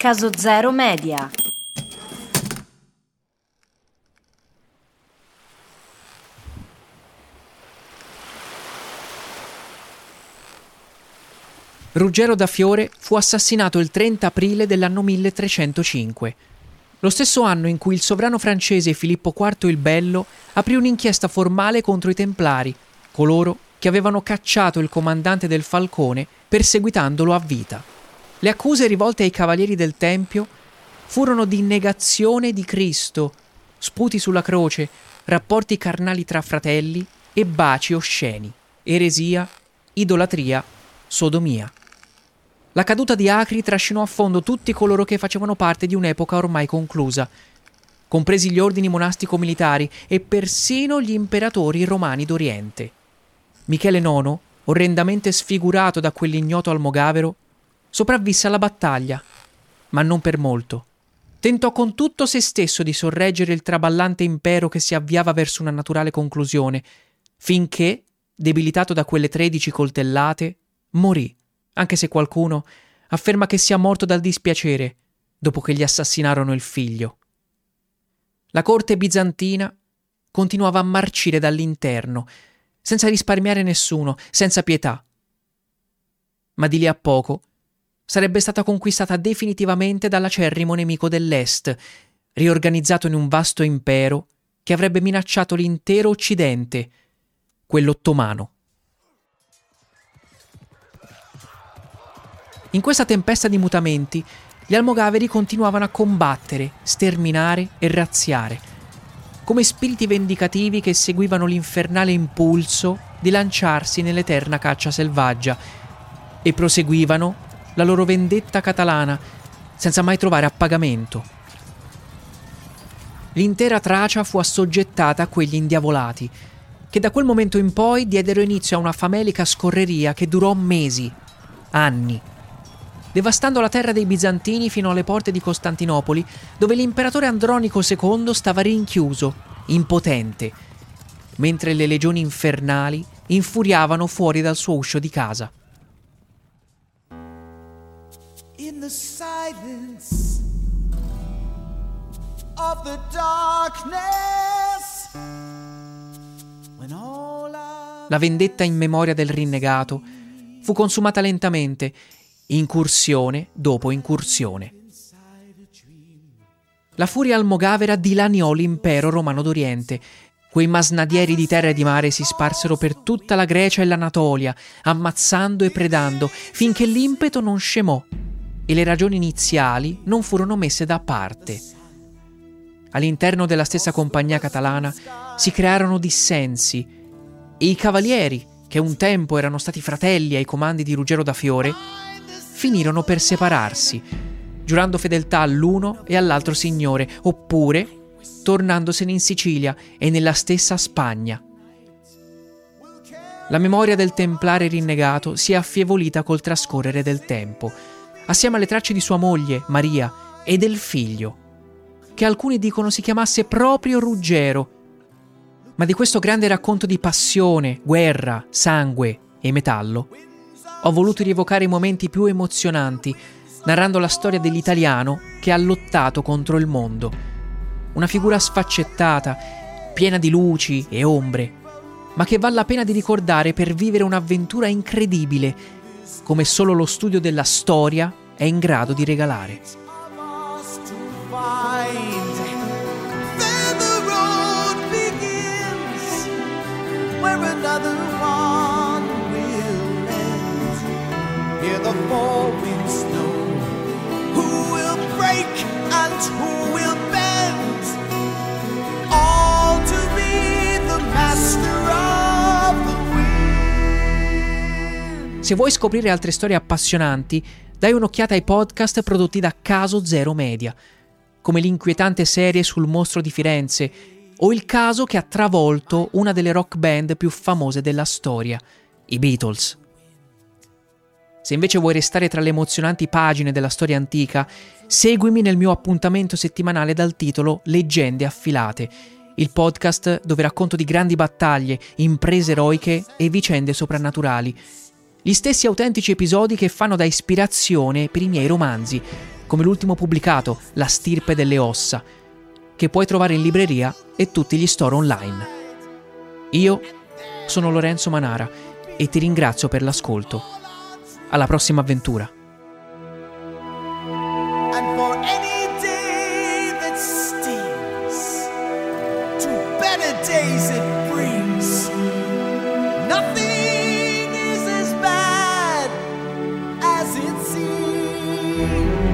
Caso Zero Media. Ruggero da Fiore fu assassinato il 30 aprile dell'anno 1305, lo stesso anno in cui il sovrano francese Filippo IV il Bello aprì un'inchiesta formale contro i Templari, coloro che avevano cacciato il comandante del Falcone perseguitandolo a vita. Le accuse rivolte ai cavalieri del Tempio furono di negazione di Cristo, sputi sulla croce, rapporti carnali tra fratelli e baci osceni, eresia, idolatria, sodomia. La caduta di Acri trascinò a fondo tutti coloro che facevano parte di un'epoca ormai conclusa, compresi gli ordini monastico-militari e persino gli imperatori romani d'Oriente. Michele IX, orrendamente sfigurato da quell'ignoto almogavero, sopravvisse alla battaglia, ma non per molto. Tentò con tutto se stesso di sorreggere il traballante impero che si avviava verso una naturale conclusione, finché, debilitato da quelle tredici coltellate, morì, anche se qualcuno afferma che sia morto dal dispiacere dopo che gli assassinarono il figlio. La corte bizantina continuava a marcire dall'interno, senza risparmiare nessuno, senza pietà. Ma di lì a poco sarebbe stata conquistata definitivamente dall'acerrimo nemico dell'Est, riorganizzato in un vasto impero che avrebbe minacciato l'intero Occidente, quello ottomano. In questa tempesta di mutamenti, gli almogaveri continuavano a combattere, sterminare e razziare, come spiriti vendicativi che seguivano l'infernale impulso di lanciarsi nell'eterna caccia selvaggia e proseguivano la loro vendetta catalana senza mai trovare appagamento. L'intera Tracia fu assoggettata a quegli indiavolati, che da quel momento in poi diedero inizio a una famelica scorreria che durò mesi, anni devastando la terra dei Bizantini fino alle porte di Costantinopoli, dove l'imperatore Andronico II stava rinchiuso, impotente, mentre le legioni infernali infuriavano fuori dal suo uscio di casa. Silence of the darkness La vendetta in memoria del rinnegato fu consumata lentamente incursione dopo incursione. La furia almogavera dilaniò l'impero romano d'Oriente. Quei masnadieri di terra e di mare si sparsero per tutta la Grecia e l'Anatolia, ammazzando e predando, finché l'impeto non scemò e le ragioni iniziali non furono messe da parte. All'interno della stessa compagnia catalana si crearono dissensi e i cavalieri, che un tempo erano stati fratelli ai comandi di Ruggero da Fiore, finirono per separarsi, giurando fedeltà all'uno e all'altro signore, oppure tornandosene in Sicilia e nella stessa Spagna. La memoria del templare rinnegato si è affievolita col trascorrere del tempo, assieme alle tracce di sua moglie, Maria, e del figlio, che alcuni dicono si chiamasse proprio Ruggero. Ma di questo grande racconto di passione, guerra, sangue e metallo ho voluto rievocare i momenti più emozionanti, narrando la storia dell'italiano che ha lottato contro il mondo. Una figura sfaccettata, piena di luci e ombre, ma che vale la pena di ricordare per vivere un'avventura incredibile, come solo lo studio della storia è in grado di regalare. who will break and who will bend, Se vuoi scoprire altre storie appassionanti, dai un'occhiata ai podcast prodotti da Caso Zero Media, come l'inquietante serie sul mostro di Firenze o il caso che ha travolto una delle rock band più famose della storia, i Beatles. Se invece vuoi restare tra le emozionanti pagine della storia antica, seguimi nel mio appuntamento settimanale dal titolo Leggende affilate, il podcast dove racconto di grandi battaglie, imprese eroiche e vicende soprannaturali gli stessi autentici episodi che fanno da ispirazione per i miei romanzi, come l'ultimo pubblicato, La stirpe delle ossa, che puoi trovare in libreria e tutti gli store online. Io sono Lorenzo Manara e ti ringrazio per l'ascolto. Alla prossima avventura. days